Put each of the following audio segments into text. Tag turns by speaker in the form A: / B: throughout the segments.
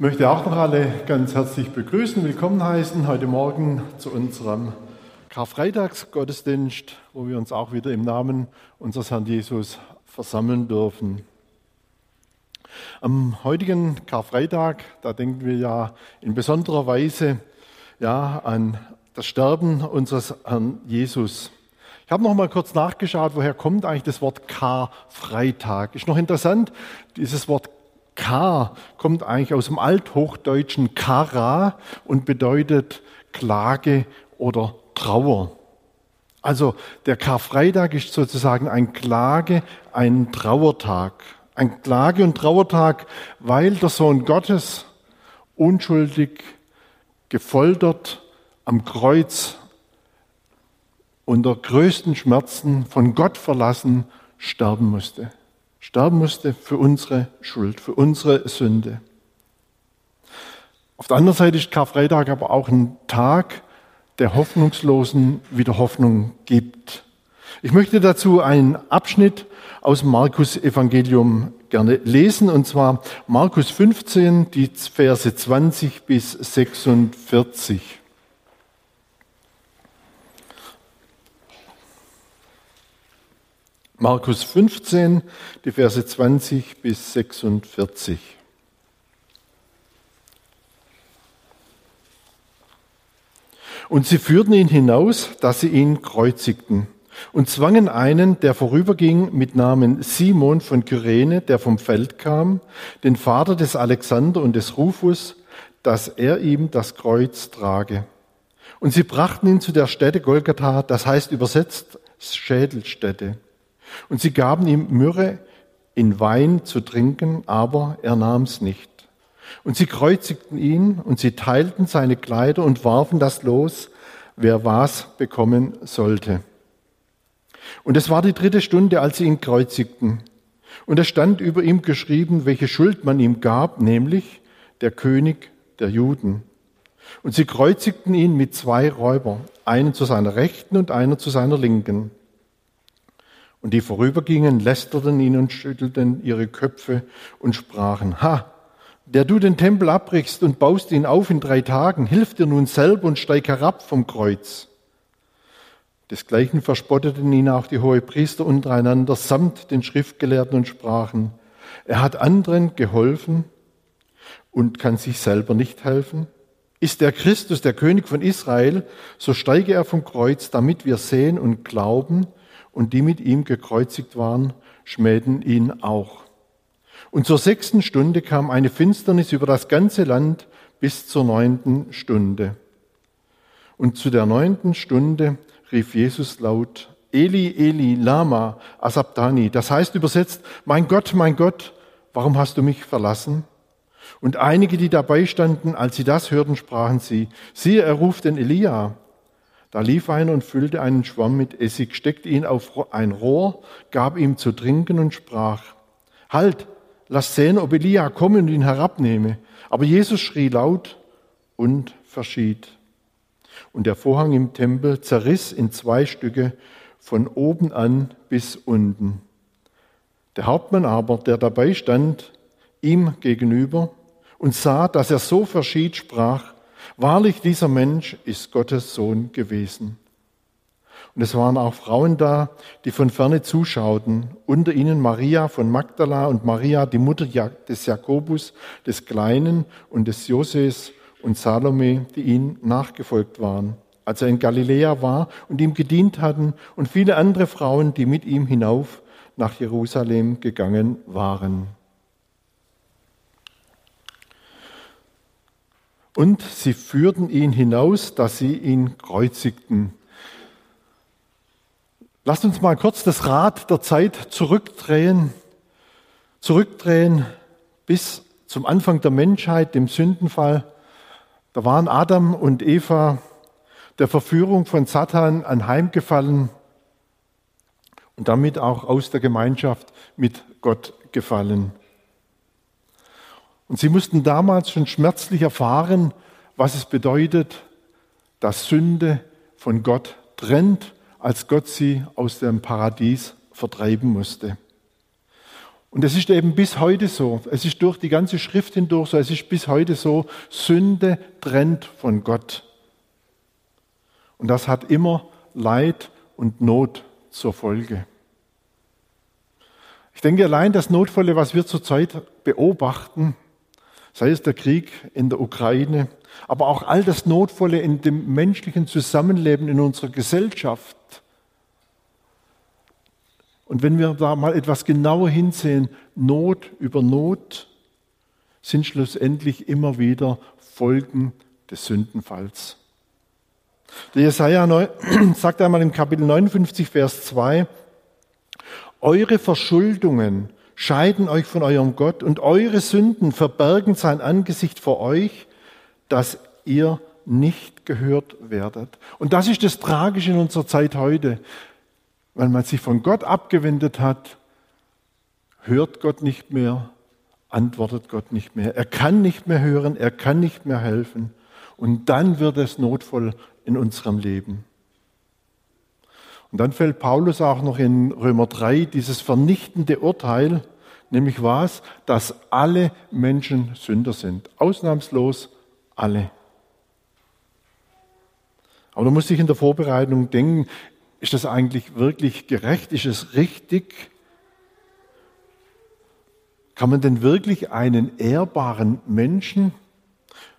A: möchte auch noch alle ganz herzlich begrüßen, willkommen heißen heute Morgen zu unserem Karfreitagsgottesdienst, wo wir uns auch wieder im Namen unseres Herrn Jesus versammeln dürfen. Am heutigen Karfreitag, da denken wir ja in besonderer Weise ja, an das Sterben unseres Herrn Jesus. Ich habe noch mal kurz nachgeschaut, woher kommt eigentlich das Wort Karfreitag. Ist noch interessant, dieses Wort Kar kommt eigentlich aus dem althochdeutschen Kara und bedeutet Klage oder Trauer. Also der Karfreitag ist sozusagen ein Klage, ein Trauertag. Ein Klage- und Trauertag, weil der Sohn Gottes unschuldig gefoltert am Kreuz unter größten Schmerzen von Gott verlassen sterben musste. Sterben musste für unsere Schuld, für unsere Sünde. Auf der anderen Seite ist Karfreitag aber auch ein Tag, der Hoffnungslosen wieder Hoffnung gibt. Ich möchte dazu einen Abschnitt aus Markus Evangelium gerne lesen, und zwar Markus 15, die Verse 20 bis 46. Markus 15, die Verse 20 bis 46. Und sie führten ihn hinaus, dass sie ihn kreuzigten und zwangen einen, der vorüberging, mit Namen Simon von Kyrene, der vom Feld kam, den Vater des Alexander und des Rufus, dass er ihm das Kreuz trage. Und sie brachten ihn zu der Stätte Golgatha, das heißt übersetzt Schädelstätte. Und sie gaben ihm Myrrhe in Wein zu trinken, aber er nahm's nicht. Und sie kreuzigten ihn und sie teilten seine Kleider und warfen das los, wer was bekommen sollte. Und es war die dritte Stunde, als sie ihn kreuzigten. Und es stand über ihm geschrieben, welche Schuld man ihm gab, nämlich der König der Juden. Und sie kreuzigten ihn mit zwei Räubern, einen zu seiner Rechten und einer zu seiner Linken. Und die vorübergingen, lästerten ihn und schüttelten ihre Köpfe und sprachen, Ha, der du den Tempel abbrichst und baust ihn auf in drei Tagen, hilf dir nun selber und steig herab vom Kreuz. Desgleichen verspotteten ihn auch die Hohepriester untereinander samt den Schriftgelehrten und sprachen, er hat anderen geholfen und kann sich selber nicht helfen. Ist der Christus der König von Israel, so steige er vom Kreuz, damit wir sehen und glauben, und die mit ihm gekreuzigt waren, schmähten ihn auch. Und zur sechsten Stunde kam eine Finsternis über das ganze Land bis zur neunten Stunde. Und zu der neunten Stunde rief Jesus laut, Eli, Eli, Lama, Asabdani. Das heißt übersetzt, mein Gott, mein Gott, warum hast du mich verlassen? Und einige, die dabei standen, als sie das hörten, sprachen sie, siehe, er ruft den Elia. Da lief einer und füllte einen Schwamm mit Essig, steckte ihn auf ein Rohr, gab ihm zu trinken und sprach, Halt, lass sehen, ob Elia komme und ihn herabnehme. Aber Jesus schrie laut und verschied. Und der Vorhang im Tempel zerriss in zwei Stücke von oben an bis unten. Der Hauptmann aber, der dabei stand, ihm gegenüber und sah, dass er so verschied, sprach, Wahrlich, dieser Mensch ist Gottes Sohn gewesen. Und es waren auch Frauen da, die von ferne zuschauten, unter ihnen Maria von Magdala und Maria, die Mutter des Jakobus, des Kleinen und des Joses und Salome, die ihm nachgefolgt waren, als er in Galiläa war und ihm gedient hatten, und viele andere Frauen, die mit ihm hinauf nach Jerusalem gegangen waren. Und sie führten ihn hinaus, dass sie ihn kreuzigten. Lasst uns mal kurz das Rad der Zeit zurückdrehen, zurückdrehen bis zum Anfang der Menschheit, dem Sündenfall. Da waren Adam und Eva der Verführung von Satan anheimgefallen und damit auch aus der Gemeinschaft mit Gott gefallen. Und sie mussten damals schon schmerzlich erfahren, was es bedeutet, dass Sünde von Gott trennt, als Gott sie aus dem Paradies vertreiben musste. Und es ist eben bis heute so. Es ist durch die ganze Schrift hindurch so. Es ist bis heute so. Sünde trennt von Gott. Und das hat immer Leid und Not zur Folge. Ich denke allein das Notvolle, was wir zurzeit beobachten, sei es der Krieg in der Ukraine, aber auch all das Notvolle in dem menschlichen Zusammenleben in unserer Gesellschaft. Und wenn wir da mal etwas genauer hinsehen, Not über Not sind schlussendlich immer wieder Folgen des Sündenfalls. Der Jesaja sagt einmal im Kapitel 59, Vers 2, Eure Verschuldungen scheiden euch von eurem Gott und eure Sünden verbergen sein Angesicht vor euch, dass ihr nicht gehört werdet. Und das ist das Tragische in unserer Zeit heute. Weil man sich von Gott abgewendet hat, hört Gott nicht mehr, antwortet Gott nicht mehr. Er kann nicht mehr hören, er kann nicht mehr helfen. Und dann wird es notvoll in unserem Leben. Und dann fällt Paulus auch noch in Römer 3 dieses vernichtende Urteil, nämlich was? Dass alle Menschen Sünder sind. Ausnahmslos alle. Aber du musst dich in der Vorbereitung denken, ist das eigentlich wirklich gerecht? Ist es richtig? Kann man denn wirklich einen ehrbaren Menschen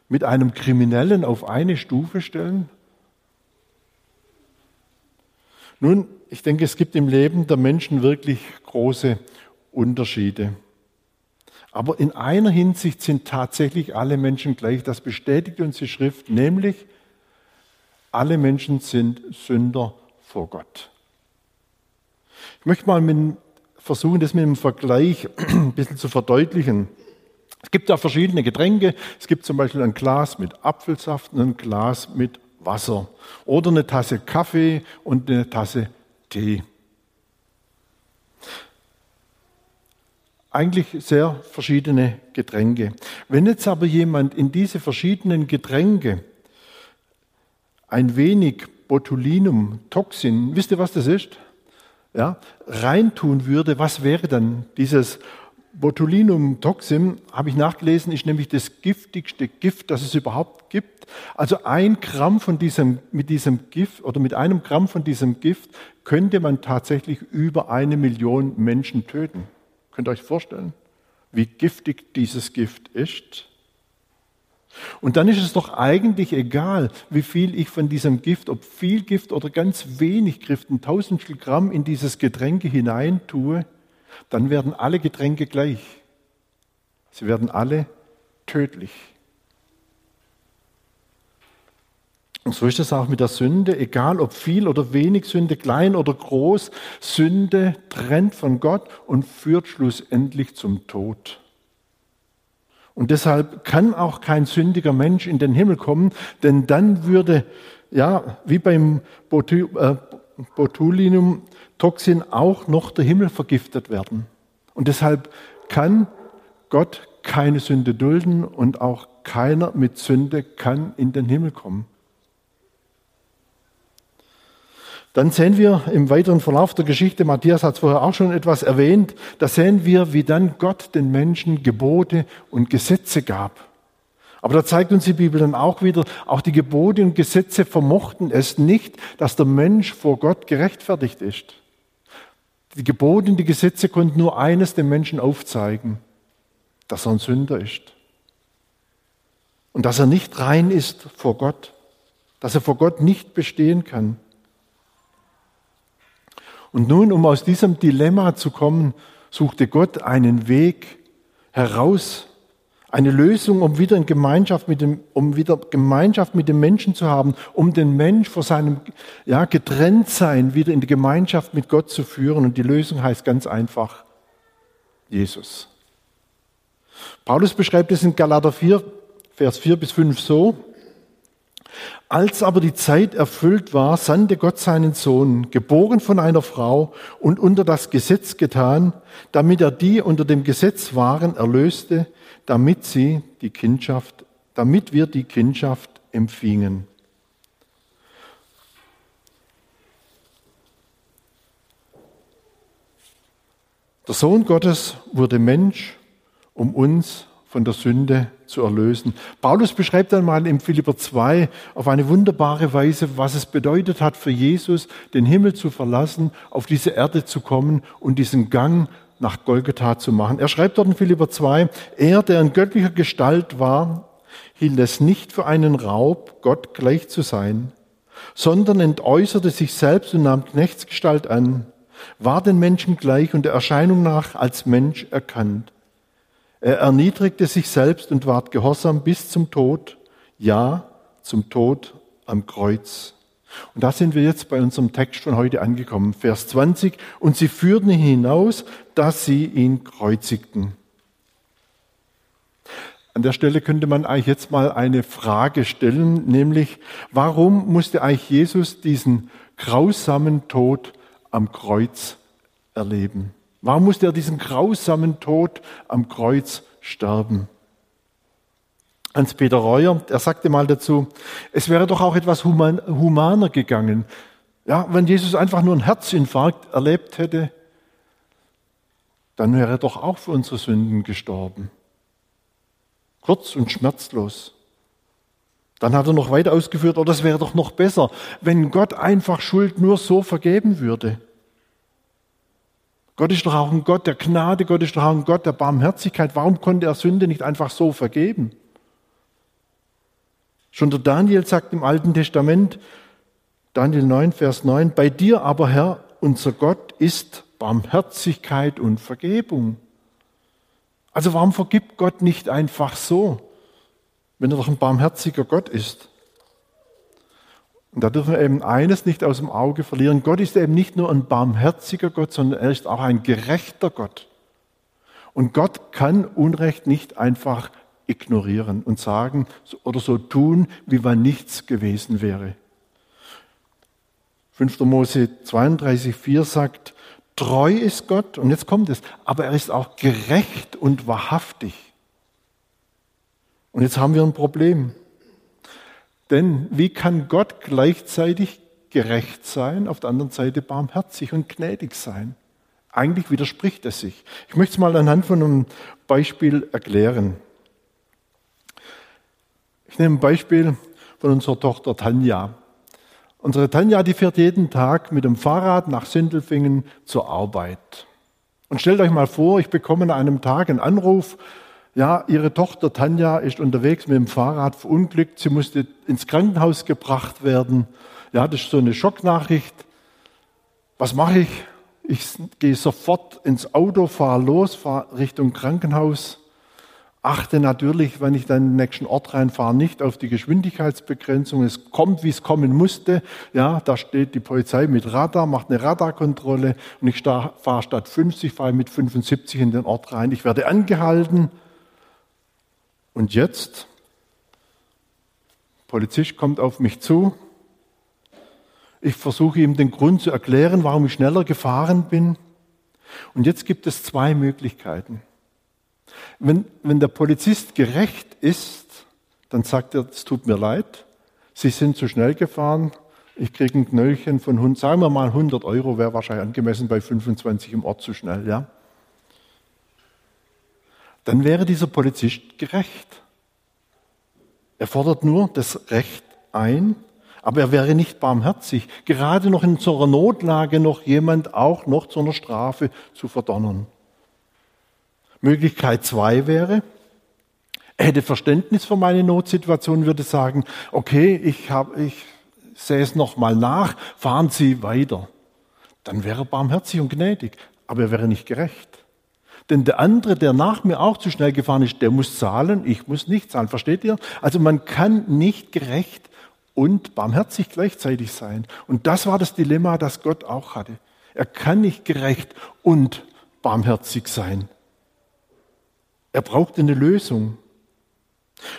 A: mit einem Kriminellen auf eine Stufe stellen? Nun, ich denke, es gibt im Leben der Menschen wirklich große Unterschiede. Aber in einer Hinsicht sind tatsächlich alle Menschen gleich. Das bestätigt uns die Schrift, nämlich alle Menschen sind Sünder vor Gott. Ich möchte mal mit, versuchen, das mit einem Vergleich ein bisschen zu verdeutlichen. Es gibt ja verschiedene Getränke. Es gibt zum Beispiel ein Glas mit Apfelsaft und ein Glas mit Wasser oder eine Tasse Kaffee und eine Tasse Tee. Eigentlich sehr verschiedene Getränke. Wenn jetzt aber jemand in diese verschiedenen Getränke ein wenig Botulinumtoxin, wisst ihr, was das ist? Ja, reintun würde, was wäre dann dieses Botulinumtoxin, habe ich nachgelesen, ist nämlich das giftigste Gift, das es überhaupt gibt. Also ein Gramm von diesem, mit diesem Gift oder mit einem Gramm von diesem Gift könnte man tatsächlich über eine Million Menschen töten. Könnt ihr euch vorstellen, wie giftig dieses Gift ist? Und dann ist es doch eigentlich egal, wie viel ich von diesem Gift, ob viel Gift oder ganz wenig Gift, ein Tausendstel Gramm in dieses Getränk hineintue, dann werden alle Getränke gleich. Sie werden alle tödlich. Und so ist es auch mit der Sünde, egal ob viel oder wenig Sünde, klein oder groß, Sünde trennt von Gott und führt schlussendlich zum Tod. Und deshalb kann auch kein sündiger Mensch in den Himmel kommen, denn dann würde, ja, wie beim äh, Botulinumtoxin auch noch der Himmel vergiftet werden. Und deshalb kann Gott keine Sünde dulden und auch keiner mit Sünde kann in den Himmel kommen. Dann sehen wir im weiteren Verlauf der Geschichte, Matthias hat es vorher auch schon etwas erwähnt, da sehen wir, wie dann Gott den Menschen Gebote und Gesetze gab. Aber da zeigt uns die Bibel dann auch wieder, auch die Gebote und Gesetze vermochten es nicht, dass der Mensch vor Gott gerechtfertigt ist. Die Gebote und die Gesetze konnten nur eines dem Menschen aufzeigen, dass er ein Sünder ist. Und dass er nicht rein ist vor Gott, dass er vor Gott nicht bestehen kann. Und nun, um aus diesem Dilemma zu kommen, suchte Gott einen Weg heraus, eine Lösung, um wieder in Gemeinschaft mit dem, um wieder Gemeinschaft mit dem Menschen zu haben, um den Mensch vor seinem ja, Getrenntsein wieder in die Gemeinschaft mit Gott zu führen. Und die Lösung heißt ganz einfach Jesus. Paulus beschreibt es in Galater 4, Vers 4 bis 5 so. Als aber die Zeit erfüllt war, sandte Gott seinen Sohn, geboren von einer Frau und unter das Gesetz getan, damit er die unter dem Gesetz waren erlöste, damit sie die Kindschaft, damit wir die Kindschaft empfingen. Der Sohn Gottes wurde Mensch, um uns von der Sünde zu erlösen. Paulus beschreibt einmal im Philipper 2 auf eine wunderbare Weise, was es bedeutet hat für Jesus, den Himmel zu verlassen, auf diese Erde zu kommen und diesen Gang nach Golgatha zu machen. Er schreibt dort in Philipper 2, er, der in göttlicher Gestalt war, hielt es nicht für einen Raub, Gott gleich zu sein, sondern entäußerte sich selbst und nahm Knechtsgestalt an, war den Menschen gleich und der Erscheinung nach als Mensch erkannt. Er erniedrigte sich selbst und ward gehorsam bis zum Tod, ja, zum Tod am Kreuz. Und da sind wir jetzt bei unserem Text von heute angekommen, Vers 20. Und sie führten ihn hinaus, dass sie ihn kreuzigten. An der Stelle könnte man eigentlich jetzt mal eine Frage stellen, nämlich, warum musste eigentlich Jesus diesen grausamen Tod am Kreuz erleben? Warum musste er diesen grausamen Tod am Kreuz sterben? Hans-Peter Reuer, er sagte mal dazu, es wäre doch auch etwas human, humaner gegangen. Ja, wenn Jesus einfach nur einen Herzinfarkt erlebt hätte, dann wäre er doch auch für unsere Sünden gestorben. Kurz und schmerzlos. Dann hat er noch weiter ausgeführt, oh, das wäre doch noch besser, wenn Gott einfach Schuld nur so vergeben würde. Gott ist doch auch ein Gott der Gnade, Gott ist doch auch ein Gott der Barmherzigkeit. Warum konnte er Sünde nicht einfach so vergeben? Schon der Daniel sagt im Alten Testament, Daniel 9, Vers 9, bei dir aber, Herr, unser Gott, ist Barmherzigkeit und Vergebung. Also warum vergibt Gott nicht einfach so, wenn er doch ein barmherziger Gott ist? Und da dürfen wir eben eines nicht aus dem Auge verlieren. Gott ist eben nicht nur ein barmherziger Gott, sondern er ist auch ein gerechter Gott. Und Gott kann Unrecht nicht einfach ignorieren und sagen oder so tun, wie wenn nichts gewesen wäre. 5. Mose 32, 4 sagt, treu ist Gott, und jetzt kommt es, aber er ist auch gerecht und wahrhaftig. Und jetzt haben wir ein Problem. Denn wie kann Gott gleichzeitig gerecht sein, auf der anderen Seite barmherzig und gnädig sein? Eigentlich widerspricht es sich. Ich möchte es mal anhand von einem Beispiel erklären. Ich nehme ein Beispiel von unserer Tochter Tanja. Unsere Tanja, die fährt jeden Tag mit dem Fahrrad nach Sindelfingen zur Arbeit. Und stellt euch mal vor, ich bekomme an einem Tag einen Anruf ja, ihre Tochter Tanja ist unterwegs mit dem Fahrrad verunglückt. Sie musste ins Krankenhaus gebracht werden. Ja, das ist so eine Schocknachricht. Was mache ich? Ich gehe sofort ins Auto, fahre los, fahre Richtung Krankenhaus. Achte natürlich, wenn ich dann in den nächsten Ort reinfahre, nicht auf die Geschwindigkeitsbegrenzung. Es kommt, wie es kommen musste. Ja, da steht die Polizei mit Radar, macht eine Radarkontrolle und ich fahre statt 50, fahre mit 75 in den Ort rein. Ich werde angehalten. Und jetzt, Polizist kommt auf mich zu. Ich versuche ihm den Grund zu erklären, warum ich schneller gefahren bin. Und jetzt gibt es zwei Möglichkeiten. Wenn, wenn der Polizist gerecht ist, dann sagt er, es tut mir leid, Sie sind zu schnell gefahren, ich kriege ein Knöllchen von, Hund, sagen wir mal 100 Euro, wäre wahrscheinlich angemessen bei 25 im Ort zu schnell, ja dann wäre dieser Polizist gerecht. Er fordert nur das Recht ein, aber er wäre nicht barmherzig, gerade noch in so einer Notlage noch jemand auch noch zu einer Strafe zu verdonnern. Möglichkeit zwei wäre, er hätte Verständnis für meine Notsituation, würde sagen, okay, ich, hab, ich sehe es nochmal nach, fahren Sie weiter. Dann wäre er barmherzig und gnädig, aber er wäre nicht gerecht. Denn der andere, der nach mir auch zu schnell gefahren ist, der muss zahlen, ich muss nicht zahlen. Versteht ihr? Also man kann nicht gerecht und barmherzig gleichzeitig sein. Und das war das Dilemma, das Gott auch hatte. Er kann nicht gerecht und barmherzig sein. Er braucht eine Lösung.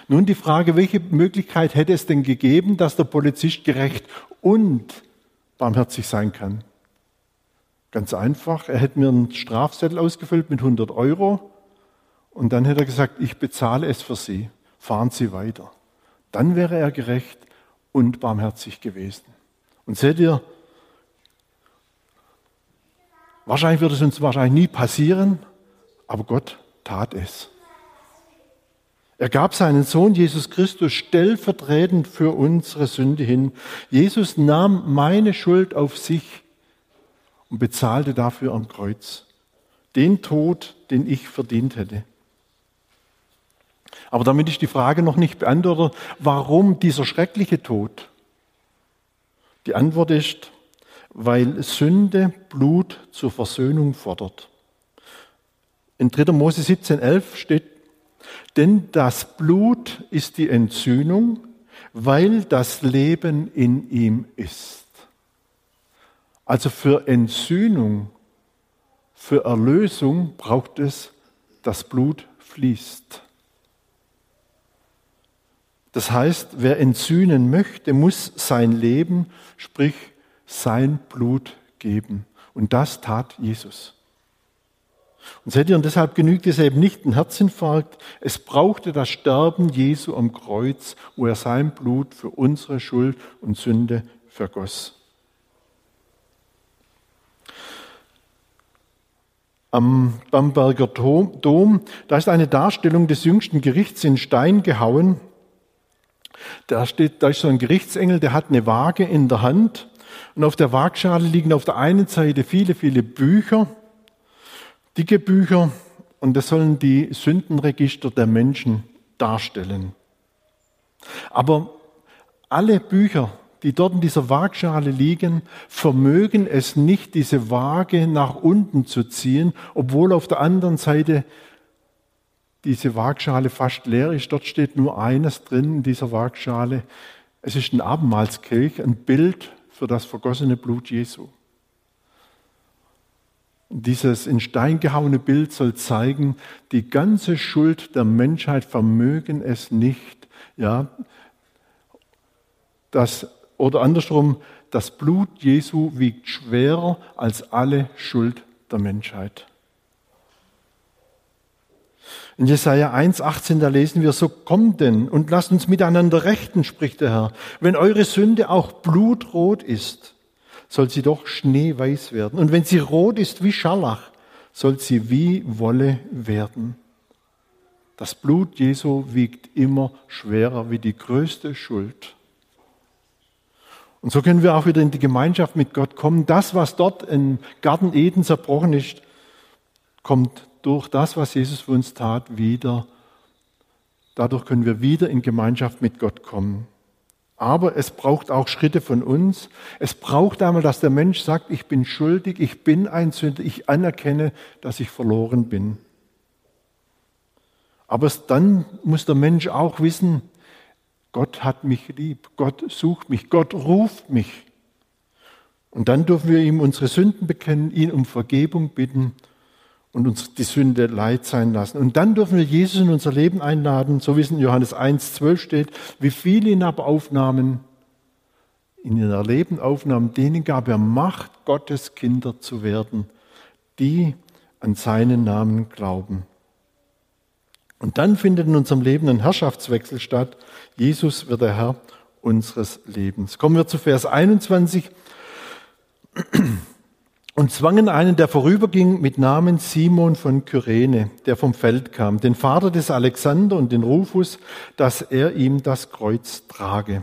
A: Nun die Frage, welche Möglichkeit hätte es denn gegeben, dass der Polizist gerecht und barmherzig sein kann? Ganz einfach, er hätte mir einen Strafzettel ausgefüllt mit 100 Euro und dann hätte er gesagt, ich bezahle es für Sie, fahren Sie weiter. Dann wäre er gerecht und barmherzig gewesen. Und seht ihr, Wahrscheinlich wird es uns wahrscheinlich nie passieren, aber Gott tat es. Er gab seinen Sohn Jesus Christus stellvertretend für unsere Sünde hin. Jesus nahm meine Schuld auf sich und bezahlte dafür am Kreuz den Tod, den ich verdient hätte. Aber damit ist die Frage noch nicht beantwortet, warum dieser schreckliche Tod? Die Antwort ist, weil Sünde Blut zur Versöhnung fordert. In 3. Mose 17,11 steht, denn das Blut ist die Entzündung, weil das Leben in ihm ist. Also für Entzündung, für Erlösung braucht es, dass Blut fließt. Das heißt, wer entsühnen möchte, muss sein Leben, sprich sein Blut geben. Und das tat Jesus. Und seht ihr, und deshalb genügt es eben nicht ein Herzinfarkt. Es brauchte das Sterben Jesu am Kreuz, wo er sein Blut für unsere Schuld und Sünde vergoss. Am Bamberger Dom, da ist eine Darstellung des jüngsten Gerichts in Stein gehauen. Da, steht, da ist so ein Gerichtsengel, der hat eine Waage in der Hand. Und auf der Waagschale liegen auf der einen Seite viele, viele Bücher dicke Bücher und das sollen die Sündenregister der Menschen darstellen. Aber alle Bücher, die dort in dieser Waagschale liegen, vermögen es nicht, diese Waage nach unten zu ziehen, obwohl auf der anderen Seite diese Waagschale fast leer ist. Dort steht nur eines drin in dieser Waagschale. Es ist ein Abendmahlskelch, ein Bild für das vergossene Blut Jesu. Dieses in Stein gehauene Bild soll zeigen, die ganze Schuld der Menschheit vermögen es nicht, ja, das, oder andersrum, das Blut Jesu wiegt schwerer als alle Schuld der Menschheit. In Jesaja 1,18, da lesen wir, so kommt denn und lasst uns miteinander rechten, spricht der Herr. Wenn eure Sünde auch blutrot ist, soll sie doch schneeweiß werden. Und wenn sie rot ist wie Scharlach, soll sie wie Wolle werden. Das Blut Jesu wiegt immer schwerer wie die größte Schuld. Und so können wir auch wieder in die Gemeinschaft mit Gott kommen. Das, was dort im Garten Eden zerbrochen ist, kommt durch das, was Jesus für uns tat, wieder. Dadurch können wir wieder in Gemeinschaft mit Gott kommen. Aber es braucht auch Schritte von uns. Es braucht einmal, dass der Mensch sagt, ich bin schuldig, ich bin ein Sünder, ich anerkenne, dass ich verloren bin. Aber dann muss der Mensch auch wissen, Gott hat mich lieb, Gott sucht mich, Gott ruft mich. Und dann dürfen wir ihm unsere Sünden bekennen, ihn um Vergebung bitten und uns die Sünde leid sein lassen. Und dann dürfen wir Jesus in unser Leben einladen, so wie es in Johannes 1, 12 steht, wie viele ihn aber aufnahmen, in ihr Leben aufnahmen, denen gab er Macht, Gottes Kinder zu werden, die an seinen Namen glauben. Und dann findet in unserem Leben ein Herrschaftswechsel statt. Jesus wird der Herr unseres Lebens. Kommen wir zu Vers 21 und zwangen einen, der vorüberging, mit Namen Simon von Kyrene, der vom Feld kam, den Vater des Alexander und den Rufus, dass er ihm das Kreuz trage.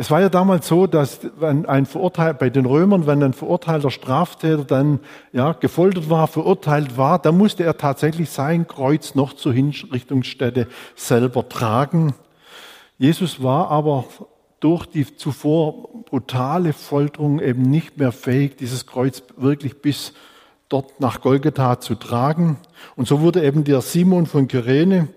A: Es war ja damals so, dass wenn ein Verurteil, bei den Römern, wenn ein verurteilter Straftäter dann ja, gefoltert war, verurteilt war, dann musste er tatsächlich sein Kreuz noch zur Hinrichtungsstätte selber tragen. Jesus war aber durch die zuvor brutale Folterung eben nicht mehr fähig, dieses Kreuz wirklich bis dort nach Golgatha zu tragen. Und so wurde eben der Simon von Kyrene,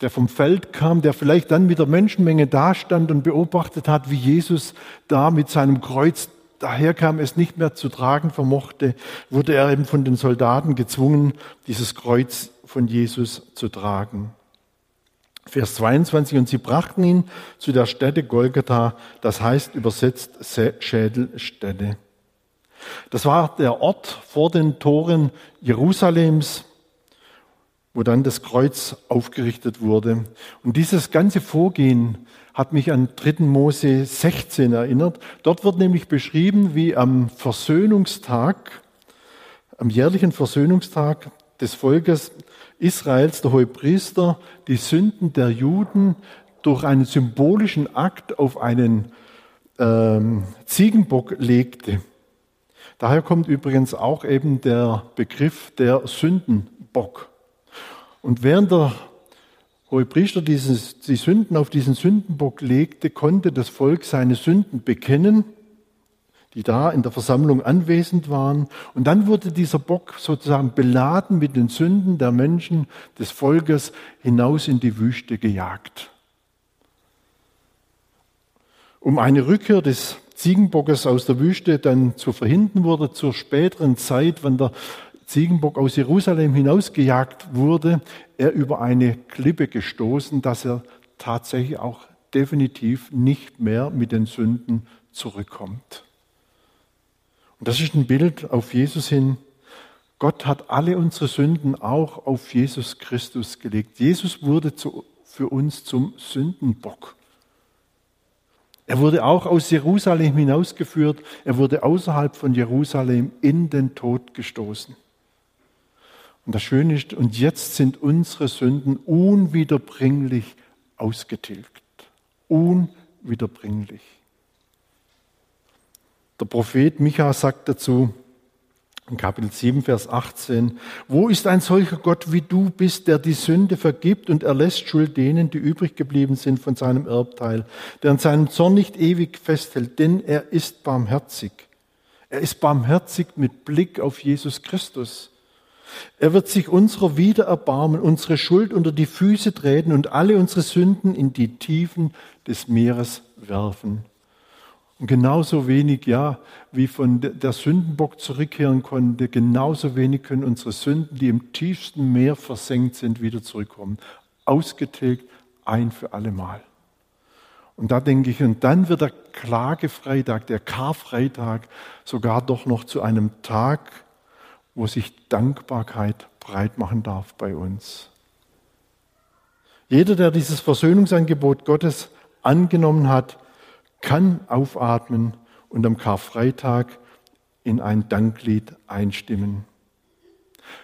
A: der vom Feld kam, der vielleicht dann mit der Menschenmenge dastand und beobachtet hat, wie Jesus da mit seinem Kreuz daherkam, es nicht mehr zu tragen vermochte, wurde er eben von den Soldaten gezwungen, dieses Kreuz von Jesus zu tragen. Vers 22, und sie brachten ihn zu der Stätte Golgatha, das heißt übersetzt Schädelstätte. Das war der Ort vor den Toren Jerusalems, wo dann das Kreuz aufgerichtet wurde. Und dieses ganze Vorgehen hat mich an 3. Mose 16 erinnert. Dort wird nämlich beschrieben, wie am Versöhnungstag am jährlichen Versöhnungstag des Volkes Israels, der Hohepriester, die Sünden der Juden durch einen symbolischen Akt auf einen ähm, Ziegenbock legte. Daher kommt übrigens auch eben der Begriff der Sündenbock. Und während der Hohepriester dieses, die Sünden auf diesen Sündenbock legte, konnte das Volk seine Sünden bekennen, die da in der Versammlung anwesend waren. Und dann wurde dieser Bock sozusagen beladen mit den Sünden der Menschen des Volkes hinaus in die Wüste gejagt. Um eine Rückkehr des Ziegenbockes aus der Wüste dann zu verhindern wurde, zur späteren Zeit, wenn der Ziegenbock aus Jerusalem hinausgejagt wurde, er über eine Klippe gestoßen, dass er tatsächlich auch definitiv nicht mehr mit den Sünden zurückkommt. Und das ist ein Bild auf Jesus hin. Gott hat alle unsere Sünden auch auf Jesus Christus gelegt. Jesus wurde zu, für uns zum Sündenbock. Er wurde auch aus Jerusalem hinausgeführt. Er wurde außerhalb von Jerusalem in den Tod gestoßen. Und das Schöne ist, und jetzt sind unsere Sünden unwiederbringlich ausgetilgt. Unwiederbringlich. Der Prophet Micha sagt dazu, in Kapitel 7, Vers 18, wo ist ein solcher Gott wie du bist, der die Sünde vergibt und erlässt Schuld denen, die übrig geblieben sind von seinem Erbteil, der an seinem Zorn nicht ewig festhält, denn er ist barmherzig. Er ist barmherzig mit Blick auf Jesus Christus. Er wird sich unserer wieder erbarmen, unsere Schuld unter die Füße treten und alle unsere Sünden in die Tiefen des Meeres werfen. Und genauso wenig, ja, wie von der Sündenbock zurückkehren konnte, genauso wenig können unsere Sünden, die im tiefsten Meer versenkt sind, wieder zurückkommen. Ausgetilgt ein für alle Mal. Und da denke ich, und dann wird der Klagefreitag, der Karfreitag sogar doch noch zu einem Tag, wo sich Dankbarkeit breit machen darf bei uns. Jeder, der dieses Versöhnungsangebot Gottes angenommen hat, kann aufatmen und am Karfreitag in ein Danklied einstimmen.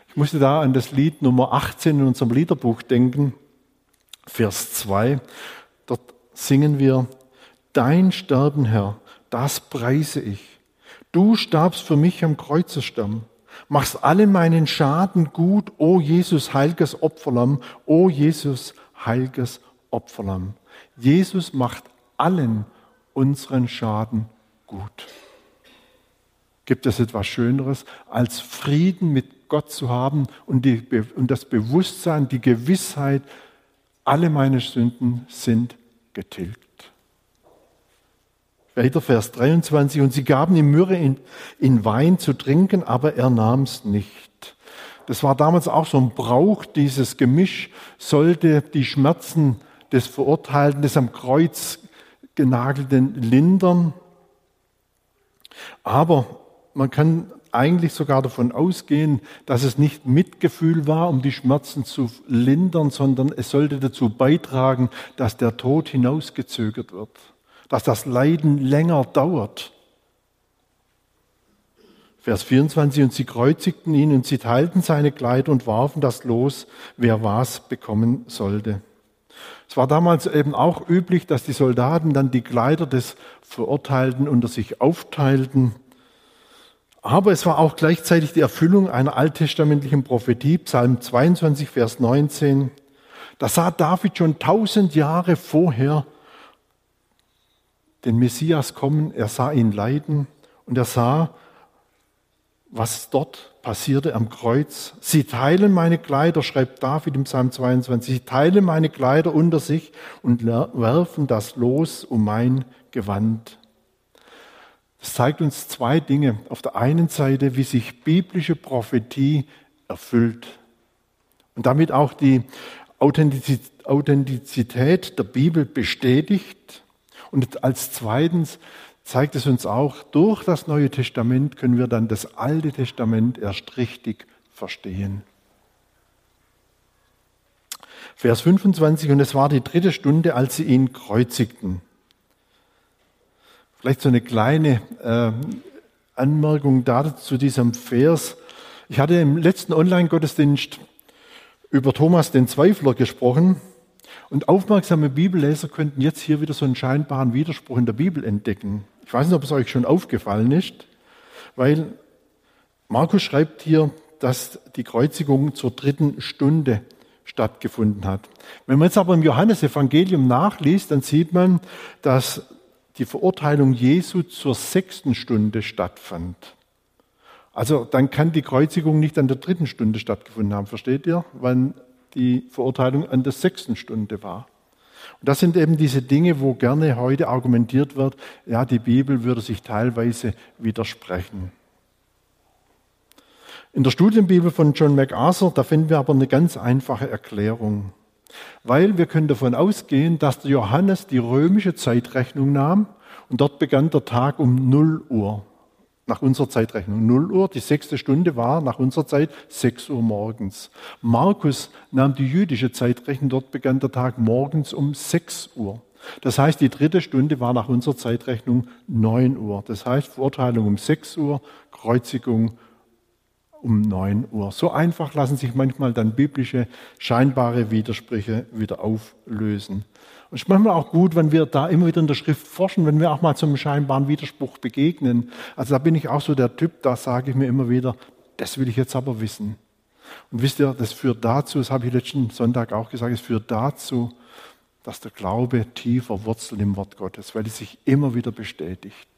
A: Ich musste da an das Lied Nummer 18 in unserem Liederbuch denken, Vers 2. Dort singen wir, Dein Sterben, Herr, das preise ich. Du starbst für mich am Kreuzestamm, machst allen meinen Schaden gut, o Jesus, heiliges Opferlamm, o Jesus, heiliges Opferlamm. Jesus macht allen unseren Schaden gut. Gibt es etwas Schöneres, als Frieden mit Gott zu haben und, die, und das Bewusstsein, die Gewissheit, alle meine Sünden sind getilgt. Weiter Vers 23, und sie gaben ihm Myrrhe in, in Wein zu trinken, aber er nahm es nicht. Das war damals auch so ein Brauch, dieses Gemisch sollte die Schmerzen des Verurteilten, des am Kreuz genagelten Lindern. Aber man kann eigentlich sogar davon ausgehen, dass es nicht Mitgefühl war, um die Schmerzen zu lindern, sondern es sollte dazu beitragen, dass der Tod hinausgezögert wird, dass das Leiden länger dauert. Vers 24, und sie kreuzigten ihn und sie teilten seine Kleider und warfen das los, wer was bekommen sollte. Es war damals eben auch üblich, dass die Soldaten dann die Kleider des Verurteilten unter sich aufteilten. Aber es war auch gleichzeitig die Erfüllung einer alttestamentlichen Prophetie, Psalm 22, Vers 19. Da sah David schon tausend Jahre vorher den Messias kommen, er sah ihn leiden und er sah, was dort passierte am Kreuz. Sie teilen meine Kleider, schreibt David im Psalm 22, sie teilen meine Kleider unter sich und werfen das los um mein Gewand. Das zeigt uns zwei Dinge. Auf der einen Seite, wie sich biblische Prophetie erfüllt und damit auch die Authentizität der Bibel bestätigt. Und als zweitens, zeigt es uns auch, durch das Neue Testament können wir dann das Alte Testament erst richtig verstehen. Vers 25, und es war die dritte Stunde, als sie ihn kreuzigten. Vielleicht so eine kleine äh, Anmerkung dazu zu diesem Vers. Ich hatte im letzten Online-Gottesdienst über Thomas den Zweifler gesprochen und aufmerksame Bibelleser könnten jetzt hier wieder so einen scheinbaren Widerspruch in der Bibel entdecken. Ich weiß nicht, ob es euch schon aufgefallen ist, weil Markus schreibt hier, dass die Kreuzigung zur dritten Stunde stattgefunden hat. Wenn man jetzt aber im Johannesevangelium nachliest, dann sieht man, dass die Verurteilung Jesu zur sechsten Stunde stattfand. Also dann kann die Kreuzigung nicht an der dritten Stunde stattgefunden haben, versteht ihr? Wann die Verurteilung an der sechsten Stunde war. Und das sind eben diese Dinge, wo gerne heute argumentiert wird, ja, die Bibel würde sich teilweise widersprechen. In der Studienbibel von John MacArthur, da finden wir aber eine ganz einfache Erklärung. Weil wir können davon ausgehen, dass der Johannes die römische Zeitrechnung nahm und dort begann der Tag um 0 Uhr. Nach unserer Zeitrechnung 0 Uhr, die sechste Stunde war nach unserer Zeit 6 Uhr morgens. Markus nahm die jüdische Zeitrechnung, dort begann der Tag morgens um 6 Uhr. Das heißt, die dritte Stunde war nach unserer Zeitrechnung 9 Uhr. Das heißt, Verurteilung um 6 Uhr, Kreuzigung um 9 Uhr. So einfach lassen sich manchmal dann biblische scheinbare Widersprüche wieder auflösen. Und es ist manchmal auch gut, wenn wir da immer wieder in der Schrift forschen, wenn wir auch mal zum scheinbaren Widerspruch begegnen. Also da bin ich auch so der Typ, da sage ich mir immer wieder, das will ich jetzt aber wissen. Und wisst ihr, das führt dazu, das habe ich letzten Sonntag auch gesagt, es führt dazu, dass der Glaube tiefer wurzelt im Wort Gottes, weil es sich immer wieder bestätigt.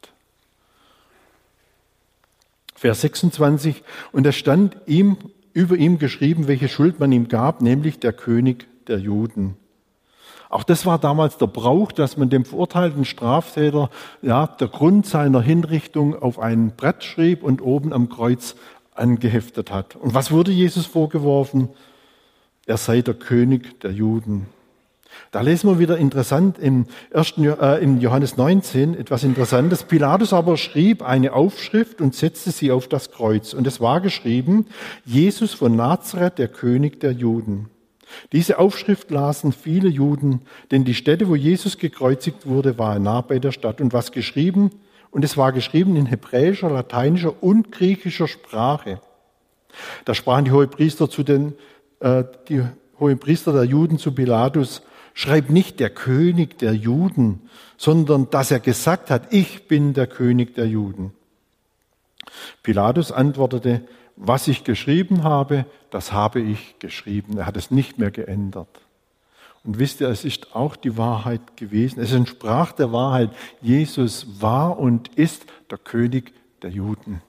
A: Vers 26, und es stand ihm, über ihm geschrieben, welche Schuld man ihm gab, nämlich der König der Juden. Auch das war damals der Brauch, dass man dem verurteilten Straftäter ja, der Grund seiner Hinrichtung auf ein Brett schrieb und oben am Kreuz angeheftet hat. Und was wurde Jesus vorgeworfen? Er sei der König der Juden. Da lesen wir wieder interessant im, ersten, äh, im Johannes 19 etwas Interessantes. Pilatus aber schrieb eine Aufschrift und setzte sie auf das Kreuz. Und es war geschrieben, Jesus von Nazareth, der König der Juden. Diese Aufschrift lasen viele Juden, denn die Stätte, wo Jesus gekreuzigt wurde, war nah bei der Stadt. Und was geschrieben? Und es war geschrieben in hebräischer, lateinischer und griechischer Sprache. Da sprachen die Hohepriester zu den, äh, die Hohepriester der Juden zu Pilatus, schreibt nicht der König der Juden, sondern dass er gesagt hat, ich bin der König der Juden. Pilatus antwortete, was ich geschrieben habe, das habe ich geschrieben. Er hat es nicht mehr geändert. Und wisst ihr, es ist auch die Wahrheit gewesen. Es entsprach der Wahrheit. Jesus war und ist der König der Juden.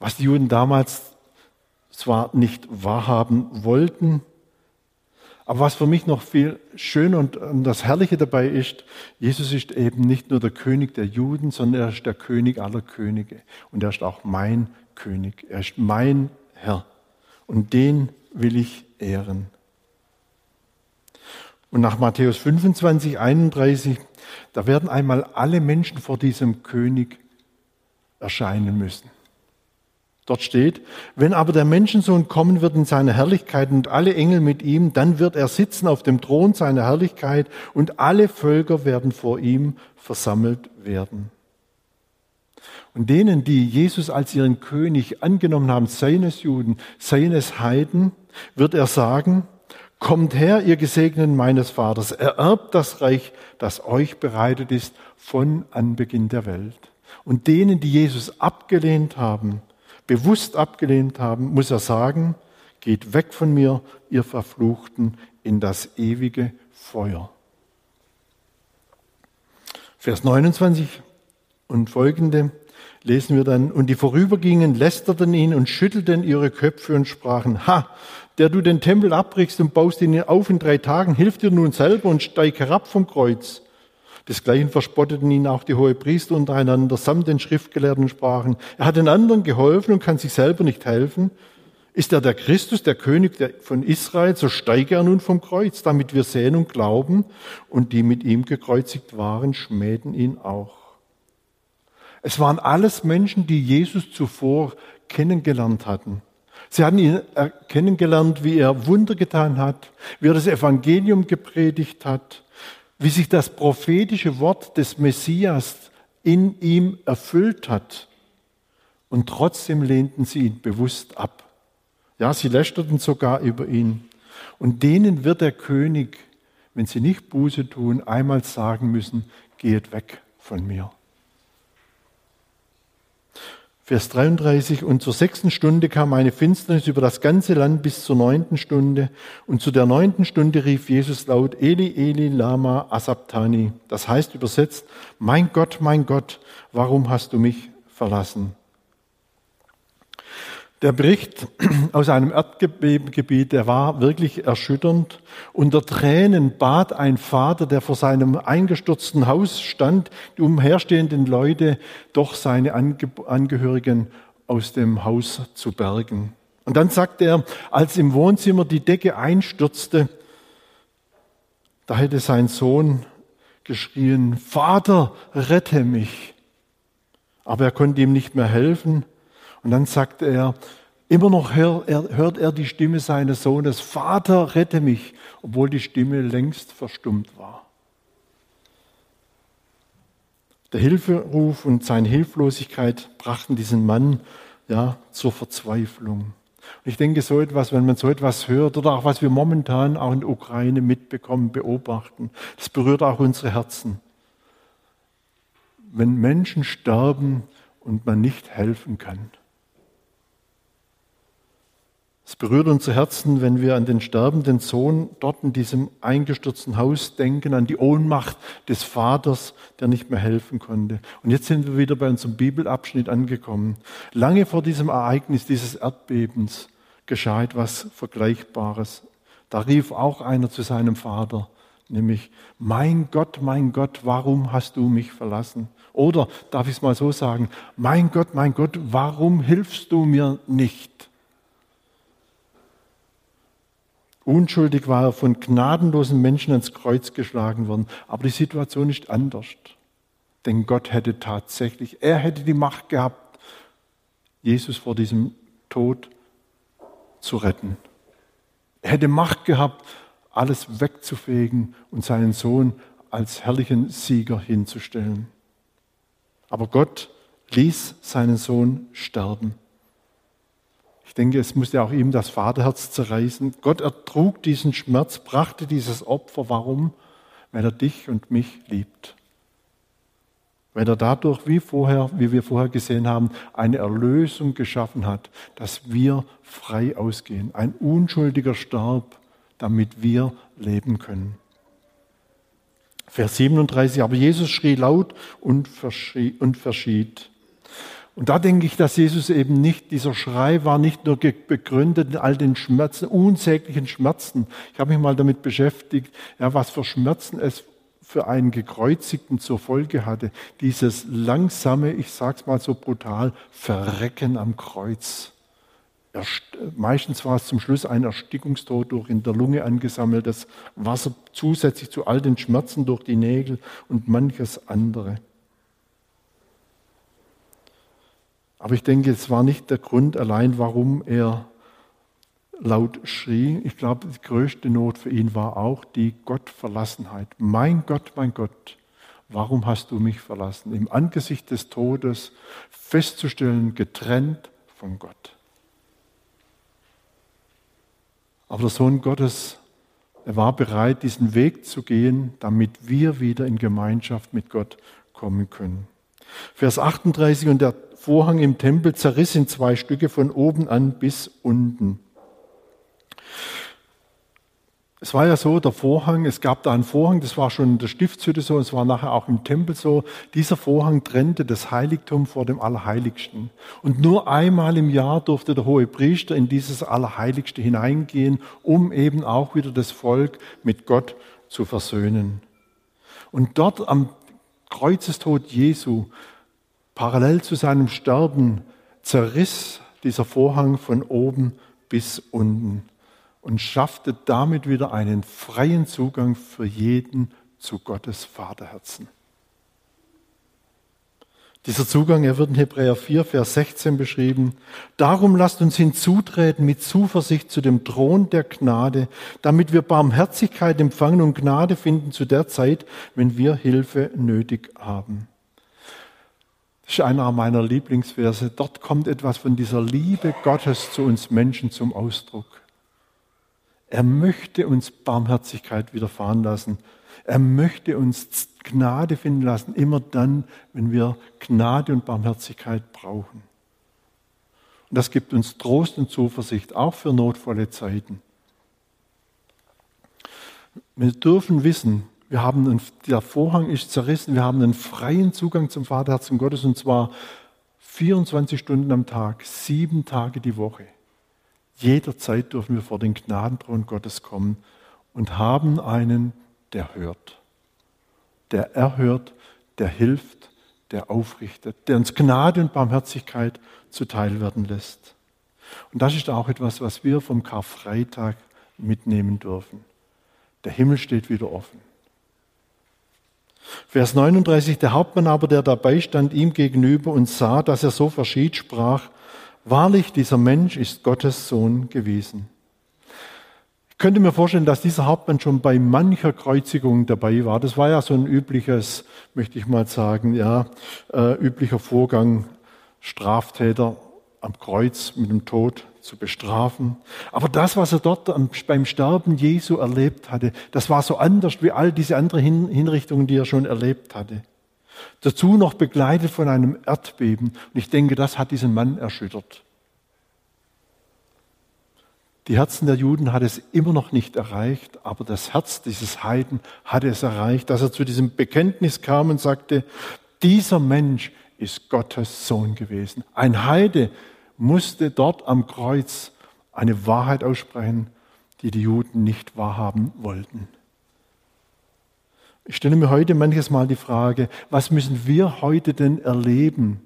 A: Was die Juden damals zwar nicht wahrhaben wollten, aber was für mich noch viel schöner und das Herrliche dabei ist, Jesus ist eben nicht nur der König der Juden, sondern er ist der König aller Könige. Und er ist auch mein König. Er ist mein Herr. Und den will ich ehren. Und nach Matthäus 25, 31, da werden einmal alle Menschen vor diesem König erscheinen müssen. Dort steht, wenn aber der Menschensohn kommen wird in seiner Herrlichkeit und alle Engel mit ihm, dann wird er sitzen auf dem Thron seiner Herrlichkeit und alle Völker werden vor ihm versammelt werden. Und denen, die Jesus als ihren König angenommen haben, seines Juden, seines Heiden, wird er sagen, Kommt her, ihr Gesegneten meines Vaters, ererbt das Reich, das euch bereitet ist von Anbeginn der Welt. Und denen, die Jesus abgelehnt haben, bewusst abgelehnt haben, muss er sagen, geht weg von mir, ihr Verfluchten, in das ewige Feuer. Vers 29 und folgende lesen wir dann, und die vorübergingen, lästerten ihn und schüttelten ihre Köpfe und sprachen, ha, der du den Tempel abbrichst und baust ihn auf in drei Tagen, hilf dir nun selber und steig herab vom Kreuz. Desgleichen verspotteten ihn auch die Hohepriester untereinander samt den Schriftgelehrten sprachen. Er hat den anderen geholfen und kann sich selber nicht helfen. Ist er der Christus, der König von Israel, so steige er nun vom Kreuz, damit wir sehen und glauben. Und die mit ihm gekreuzigt waren, schmähten ihn auch. Es waren alles Menschen, die Jesus zuvor kennengelernt hatten. Sie hatten ihn kennengelernt, wie er Wunder getan hat, wie er das Evangelium gepredigt hat, wie sich das prophetische Wort des Messias in ihm erfüllt hat. Und trotzdem lehnten sie ihn bewusst ab. Ja, sie lästerten sogar über ihn. Und denen wird der König, wenn sie nicht Buße tun, einmal sagen müssen, geht weg von mir. Vers 33, und zur sechsten Stunde kam eine Finsternis über das ganze Land bis zur neunten Stunde. Und zu der neunten Stunde rief Jesus laut, Eli, Eli, Lama, Asabtani. Das heißt übersetzt, mein Gott, mein Gott, warum hast du mich verlassen? Der Bericht aus einem Erdbebengebiet, der war wirklich erschütternd. Unter Tränen bat ein Vater, der vor seinem eingestürzten Haus stand, die umherstehenden Leute, doch seine Angehörigen aus dem Haus zu bergen. Und dann sagte er, als im Wohnzimmer die Decke einstürzte, da hätte sein Sohn geschrien, Vater, rette mich. Aber er konnte ihm nicht mehr helfen. Und dann sagte er, immer noch hört er die Stimme seines Sohnes, Vater, rette mich, obwohl die Stimme längst verstummt war. Der Hilferuf und seine Hilflosigkeit brachten diesen Mann ja, zur Verzweiflung. Und ich denke, so etwas, wenn man so etwas hört oder auch was wir momentan auch in der Ukraine mitbekommen, beobachten, das berührt auch unsere Herzen. Wenn Menschen sterben und man nicht helfen kann. Es berührt unser Herzen, wenn wir an den sterbenden Sohn dort in diesem eingestürzten Haus denken, an die Ohnmacht des Vaters, der nicht mehr helfen konnte. Und jetzt sind wir wieder bei unserem Bibelabschnitt angekommen. Lange vor diesem Ereignis dieses Erdbebens geschah etwas Vergleichbares. Da rief auch einer zu seinem Vater, nämlich, mein Gott, mein Gott, warum hast du mich verlassen? Oder darf ich es mal so sagen, mein Gott, mein Gott, warum hilfst du mir nicht? Unschuldig war er von gnadenlosen Menschen ans Kreuz geschlagen worden. Aber die Situation ist anders. Denn Gott hätte tatsächlich, er hätte die Macht gehabt, Jesus vor diesem Tod zu retten. Er hätte Macht gehabt, alles wegzufegen und seinen Sohn als herrlichen Sieger hinzustellen. Aber Gott ließ seinen Sohn sterben. Ich denke, es musste auch ihm das Vaterherz zerreißen. Gott ertrug diesen Schmerz, brachte dieses Opfer. Warum? Weil er dich und mich liebt. Weil er dadurch, wie vorher, wie wir vorher gesehen haben, eine Erlösung geschaffen hat, dass wir frei ausgehen. Ein Unschuldiger starb, damit wir leben können. Vers 37, aber Jesus schrie laut und verschied. Und da denke ich, dass Jesus eben nicht, dieser Schrei war nicht nur begründet in all den Schmerzen, unsäglichen Schmerzen. Ich habe mich mal damit beschäftigt, ja, was für Schmerzen es für einen Gekreuzigten zur Folge hatte. Dieses langsame, ich sag's mal so brutal, Verrecken am Kreuz. Meistens war es zum Schluss ein Erstickungstod durch in der Lunge angesammeltes Wasser zusätzlich zu all den Schmerzen durch die Nägel und manches andere. Aber ich denke, es war nicht der Grund allein, warum er laut schrie. Ich glaube, die größte Not für ihn war auch die Gottverlassenheit. Mein Gott, mein Gott, warum hast du mich verlassen? Im Angesicht des Todes festzustellen, getrennt von Gott. Aber der Sohn Gottes, er war bereit, diesen Weg zu gehen, damit wir wieder in Gemeinschaft mit Gott kommen können. Vers 38, und der Vorhang im Tempel zerriss in zwei Stücke von oben an bis unten. Es war ja so, der Vorhang, es gab da einen Vorhang, das war schon in der Stiftshütte so, es war nachher auch im Tempel so. Dieser Vorhang trennte das Heiligtum vor dem Allerheiligsten. Und nur einmal im Jahr durfte der hohe Priester in dieses Allerheiligste hineingehen, um eben auch wieder das Volk mit Gott zu versöhnen. Und dort am Kreuzestod Jesu Parallel zu seinem Sterben zerriss dieser Vorhang von oben bis unten und schaffte damit wieder einen freien Zugang für jeden zu Gottes Vaterherzen. Dieser Zugang, er wird in Hebräer 4, Vers 16 beschrieben. Darum lasst uns hinzutreten mit Zuversicht zu dem Thron der Gnade, damit wir Barmherzigkeit empfangen und Gnade finden zu der Zeit, wenn wir Hilfe nötig haben. Das ist einer meiner Lieblingsverse. Dort kommt etwas von dieser Liebe Gottes zu uns Menschen zum Ausdruck. Er möchte uns Barmherzigkeit widerfahren lassen. Er möchte uns Gnade finden lassen, immer dann, wenn wir Gnade und Barmherzigkeit brauchen. Und das gibt uns Trost und Zuversicht, auch für notvolle Zeiten. Wir dürfen wissen, wir haben einen, der Vorhang ist zerrissen, wir haben einen freien Zugang zum Vaterherzen Gottes und zwar 24 Stunden am Tag, sieben Tage die Woche. Jederzeit dürfen wir vor den Gnadenthron Gottes kommen und haben einen, der hört. Der erhört, der hilft, der aufrichtet, der uns Gnade und Barmherzigkeit zuteil werden lässt. Und das ist auch etwas, was wir vom Karfreitag mitnehmen dürfen. Der Himmel steht wieder offen. Vers 39, der Hauptmann aber, der dabei stand, ihm gegenüber und sah, dass er so verschied, sprach, wahrlich, dieser Mensch ist Gottes Sohn gewesen. Ich könnte mir vorstellen, dass dieser Hauptmann schon bei mancher Kreuzigung dabei war. Das war ja so ein übliches, möchte ich mal sagen, ja, äh, üblicher Vorgang, Straftäter am Kreuz mit dem Tod zu bestrafen. Aber das, was er dort beim Sterben Jesu erlebt hatte, das war so anders wie all diese anderen Hinrichtungen, die er schon erlebt hatte. Dazu noch begleitet von einem Erdbeben. Und ich denke, das hat diesen Mann erschüttert. Die Herzen der Juden hat es immer noch nicht erreicht, aber das Herz dieses Heiden hat es erreicht, dass er zu diesem Bekenntnis kam und sagte, dieser Mensch ist Gottes Sohn gewesen. Ein Heide, musste dort am Kreuz eine Wahrheit aussprechen, die die Juden nicht wahrhaben wollten. Ich stelle mir heute manches Mal die Frage, was müssen wir heute denn erleben,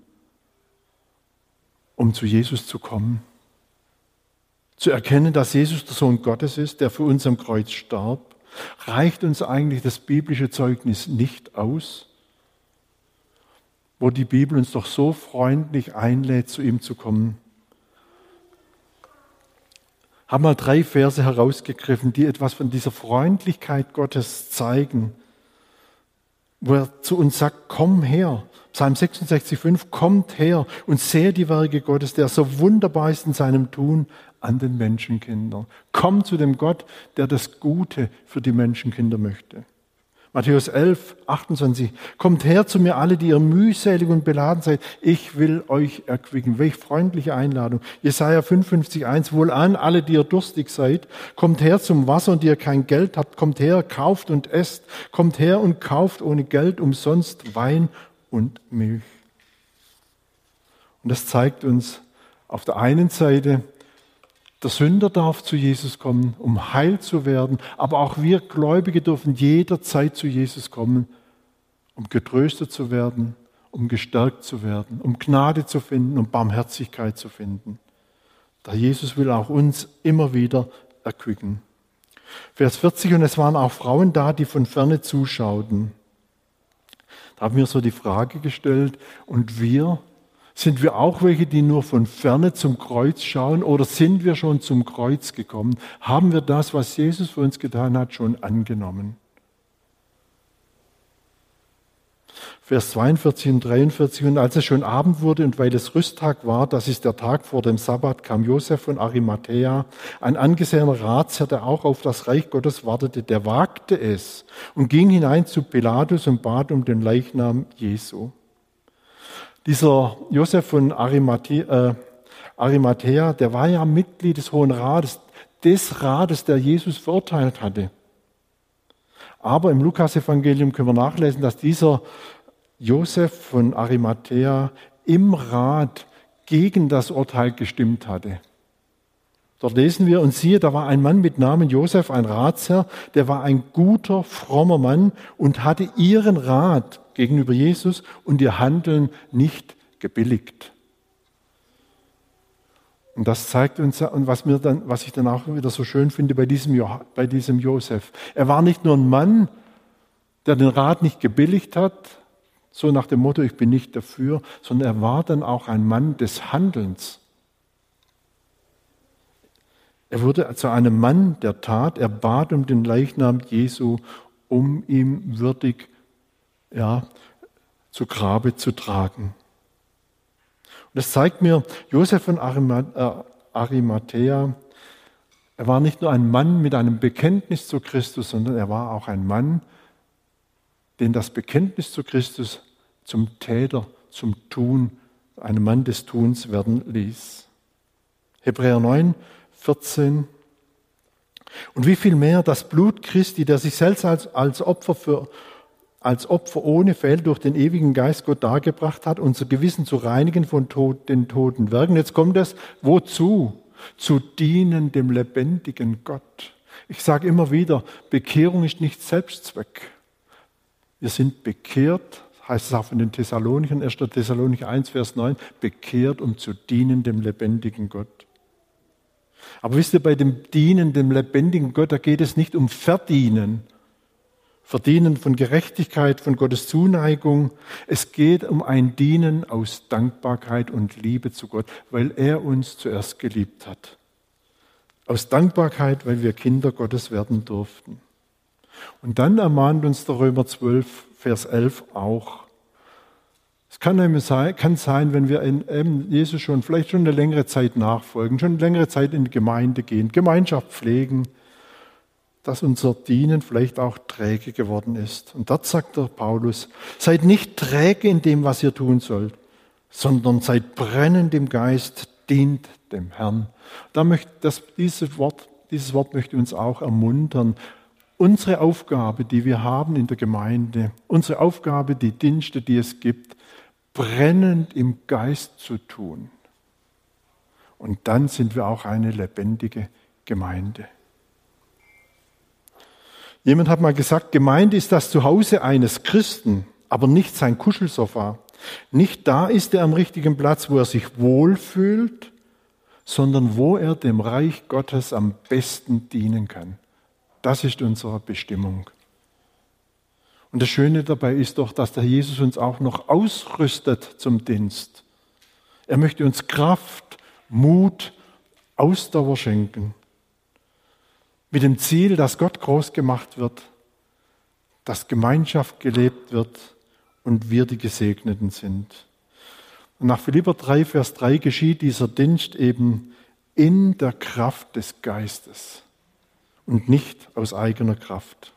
A: um zu Jesus zu kommen? Zu erkennen, dass Jesus der Sohn Gottes ist, der für uns am Kreuz starb, reicht uns eigentlich das biblische Zeugnis nicht aus? Wo die Bibel uns doch so freundlich einlädt, zu ihm zu kommen. Ich habe mal drei Verse herausgegriffen, die etwas von dieser Freundlichkeit Gottes zeigen, wo er zu uns sagt, komm her. Psalm 66,5, kommt her und seht die Werke Gottes, der so wunderbar ist in seinem Tun an den Menschenkindern. Komm zu dem Gott, der das Gute für die Menschenkinder möchte. Matthäus 11, 28. Kommt her zu mir alle, die ihr mühselig und beladen seid. Ich will euch erquicken. Welch freundliche Einladung. Jesaja 55, 1. Wohlan, alle, die ihr durstig seid. Kommt her zum Wasser und ihr kein Geld habt. Kommt her, kauft und esst. Kommt her und kauft ohne Geld umsonst Wein und Milch. Und das zeigt uns auf der einen Seite, der Sünder darf zu Jesus kommen, um heil zu werden, aber auch wir Gläubige dürfen jederzeit zu Jesus kommen, um getröstet zu werden, um gestärkt zu werden, um Gnade zu finden, um Barmherzigkeit zu finden. Da Jesus will auch uns immer wieder erquicken. Vers 40, und es waren auch Frauen da, die von ferne zuschauten. Da haben wir so die Frage gestellt, und wir, sind wir auch welche, die nur von ferne zum Kreuz schauen oder sind wir schon zum Kreuz gekommen? Haben wir das, was Jesus für uns getan hat, schon angenommen? Vers 42 und 43. Und als es schon Abend wurde und weil es Rüsttag war, das ist der Tag vor dem Sabbat, kam Josef von Arimathea, ein angesehener Ratsherr, der auch auf das Reich Gottes wartete, der wagte es und ging hinein zu Pilatus und bat um den Leichnam Jesu. Dieser Josef von Arimathea, äh, Arimathea, der war ja Mitglied des Hohen Rates, des Rates, der Jesus verurteilt hatte. Aber im Lukasevangelium können wir nachlesen, dass dieser Josef von Arimathea im Rat gegen das Urteil gestimmt hatte. Dort lesen wir und siehe, da war ein Mann mit Namen Josef, ein Ratsherr, der war ein guter, frommer Mann und hatte ihren Rat gegenüber Jesus und ihr Handeln nicht gebilligt. Und das zeigt uns, und was, mir dann, was ich dann auch wieder so schön finde bei diesem, bei diesem Josef. Er war nicht nur ein Mann, der den Rat nicht gebilligt hat, so nach dem Motto, ich bin nicht dafür, sondern er war dann auch ein Mann des Handelns. Er wurde zu einem Mann der Tat, er bat um den Leichnam Jesu, um ihm würdig ja, zu Grabe zu tragen. das zeigt mir, Josef von äh, Arimathea, er war nicht nur ein Mann mit einem Bekenntnis zu Christus, sondern er war auch ein Mann, den das Bekenntnis zu Christus zum Täter, zum Tun, einem Mann des Tuns werden ließ. Hebräer 9, 14. Und wie viel mehr das Blut Christi, der sich selbst als, als Opfer für als Opfer ohne Fehl durch den ewigen Geist Gott dargebracht hat, unser Gewissen zu reinigen von Tod, den toten Werken. Jetzt kommt es, wozu? Zu dienen dem lebendigen Gott. Ich sage immer wieder, Bekehrung ist nicht Selbstzweck. Wir sind bekehrt, heißt es auch von den Thessalonichern, 1. Thessalonicher 1, Vers 9, bekehrt, um zu dienen dem lebendigen Gott. Aber wisst ihr, bei dem Dienen dem lebendigen Gott, da geht es nicht um Verdienen, Verdienen von Gerechtigkeit, von Gottes Zuneigung. Es geht um ein Dienen aus Dankbarkeit und Liebe zu Gott, weil er uns zuerst geliebt hat. Aus Dankbarkeit, weil wir Kinder Gottes werden durften. Und dann ermahnt uns der Römer 12, Vers 11 auch. Kann, sein, kann sein, wenn wir in Jesus schon vielleicht schon eine längere Zeit nachfolgen, schon eine längere Zeit in die Gemeinde gehen, Gemeinschaft pflegen, dass unser Dienen vielleicht auch träge geworden ist. Und dort sagt der Paulus, seid nicht träge in dem, was ihr tun sollt, sondern seid brennend im Geist, dient dem Herrn. Da möchte das, dieses, Wort, dieses Wort möchte uns auch ermuntern. Unsere Aufgabe, die wir haben in der Gemeinde, unsere Aufgabe, die Dienste, die es gibt, brennend im Geist zu tun. Und dann sind wir auch eine lebendige Gemeinde. Jemand hat mal gesagt, Gemeinde ist das Zuhause eines Christen, aber nicht sein Kuschelsofa. Nicht da ist er am richtigen Platz, wo er sich wohlfühlt, sondern wo er dem Reich Gottes am besten dienen kann. Das ist unsere Bestimmung. Und das Schöne dabei ist doch, dass der Jesus uns auch noch ausrüstet zum Dienst. Er möchte uns Kraft, Mut, Ausdauer schenken mit dem Ziel, dass Gott groß gemacht wird, dass Gemeinschaft gelebt wird und wir die Gesegneten sind. Und nach Philipper 3, Vers 3 geschieht dieser Dienst eben in der Kraft des Geistes und nicht aus eigener Kraft.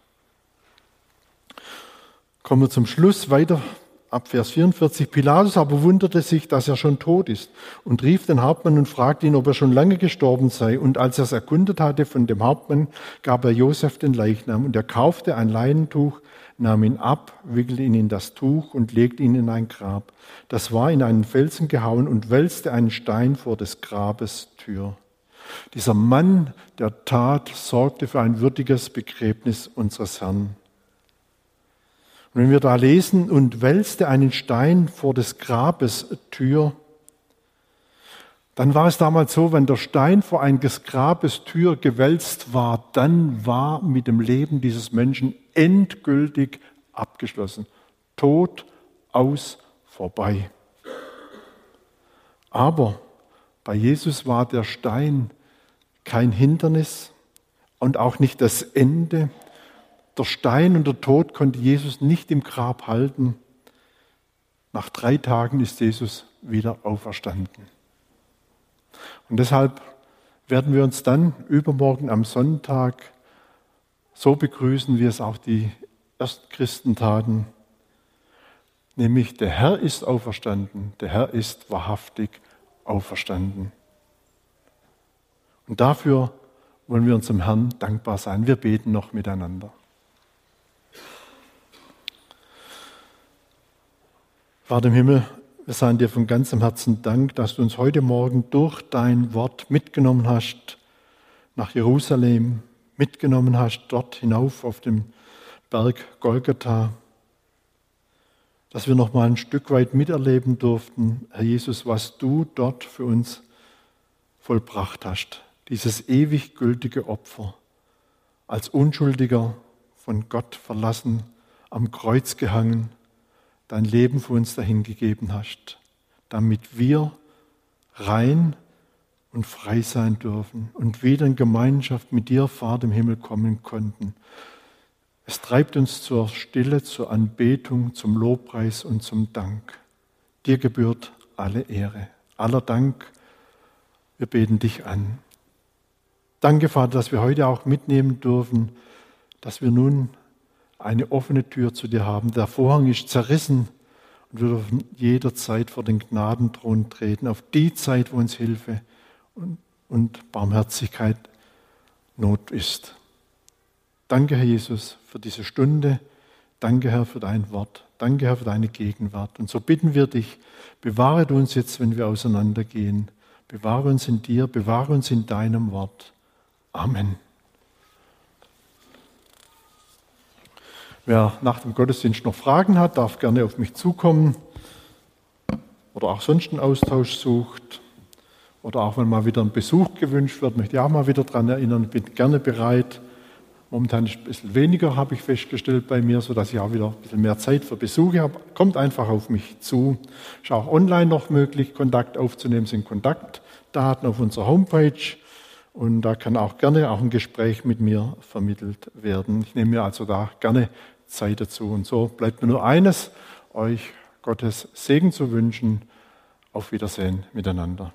A: Kommen wir zum Schluss weiter ab Vers 44. Pilatus aber wunderte sich, dass er schon tot ist und rief den Hauptmann und fragte ihn, ob er schon lange gestorben sei. Und als er es erkundet hatte von dem Hauptmann, gab er Josef den Leichnam und er kaufte ein Leinentuch, nahm ihn ab, wickelte ihn in das Tuch und legte ihn in ein Grab. Das war in einen Felsen gehauen und wälzte einen Stein vor des Grabes Tür. Dieser Mann der Tat sorgte für ein würdiges Begräbnis unseres Herrn. Und wenn wir da lesen, und wälzte einen Stein vor des Grabes Tür, dann war es damals so, wenn der Stein vor eines Grabes Tür gewälzt war, dann war mit dem Leben dieses Menschen endgültig abgeschlossen. Tod, aus, vorbei. Aber bei Jesus war der Stein kein Hindernis und auch nicht das Ende, der Stein und der Tod konnte Jesus nicht im Grab halten. Nach drei Tagen ist Jesus wieder auferstanden. Und deshalb werden wir uns dann übermorgen am Sonntag so begrüßen, wie es auch die ersten Christen taten, nämlich der Herr ist auferstanden, der Herr ist wahrhaftig auferstanden. Und dafür wollen wir unserem Herrn dankbar sein. Wir beten noch miteinander. Vater im Himmel, wir sagen dir von ganzem Herzen Dank, dass du uns heute Morgen durch dein Wort mitgenommen hast nach Jerusalem, mitgenommen hast dort hinauf auf dem Berg Golgatha, dass wir noch mal ein Stück weit miterleben durften, Herr Jesus, was du dort für uns vollbracht hast, dieses ewig gültige Opfer, als Unschuldiger von Gott verlassen, am Kreuz gehangen dein Leben für uns dahingegeben hast, damit wir rein und frei sein dürfen und wieder in Gemeinschaft mit dir, Vater im Himmel, kommen konnten. Es treibt uns zur Stille, zur Anbetung, zum Lobpreis und zum Dank. Dir gebührt alle Ehre. aller Dank, wir beten dich an. Danke, Vater, dass wir heute auch mitnehmen dürfen, dass wir nun eine offene Tür zu dir haben. Der Vorhang ist zerrissen und wir dürfen jederzeit vor den Gnadenthron treten, auf die Zeit, wo uns Hilfe und, und Barmherzigkeit Not ist. Danke, Herr Jesus, für diese Stunde. Danke, Herr, für dein Wort. Danke, Herr, für deine Gegenwart. Und so bitten wir dich, bewahre uns jetzt, wenn wir auseinandergehen. Bewahre uns in dir, bewahre uns in deinem Wort. Amen. Wer nach dem Gottesdienst noch Fragen hat, darf gerne auf mich zukommen oder auch sonst einen Austausch sucht oder auch wenn mal wieder ein Besuch gewünscht wird, möchte ich auch mal wieder daran erinnern, bin gerne bereit. Momentan ist ein bisschen weniger, habe ich festgestellt bei mir, sodass ich auch wieder ein bisschen mehr Zeit für Besuche habe. Kommt einfach auf mich zu. Ist auch online noch möglich, Kontakt aufzunehmen, sind Kontaktdaten auf unserer Homepage. Und da kann auch gerne auch ein Gespräch mit mir vermittelt werden. Ich nehme mir also da gerne Zeit dazu. Und so bleibt mir nur eines, euch Gottes Segen zu wünschen. Auf Wiedersehen miteinander.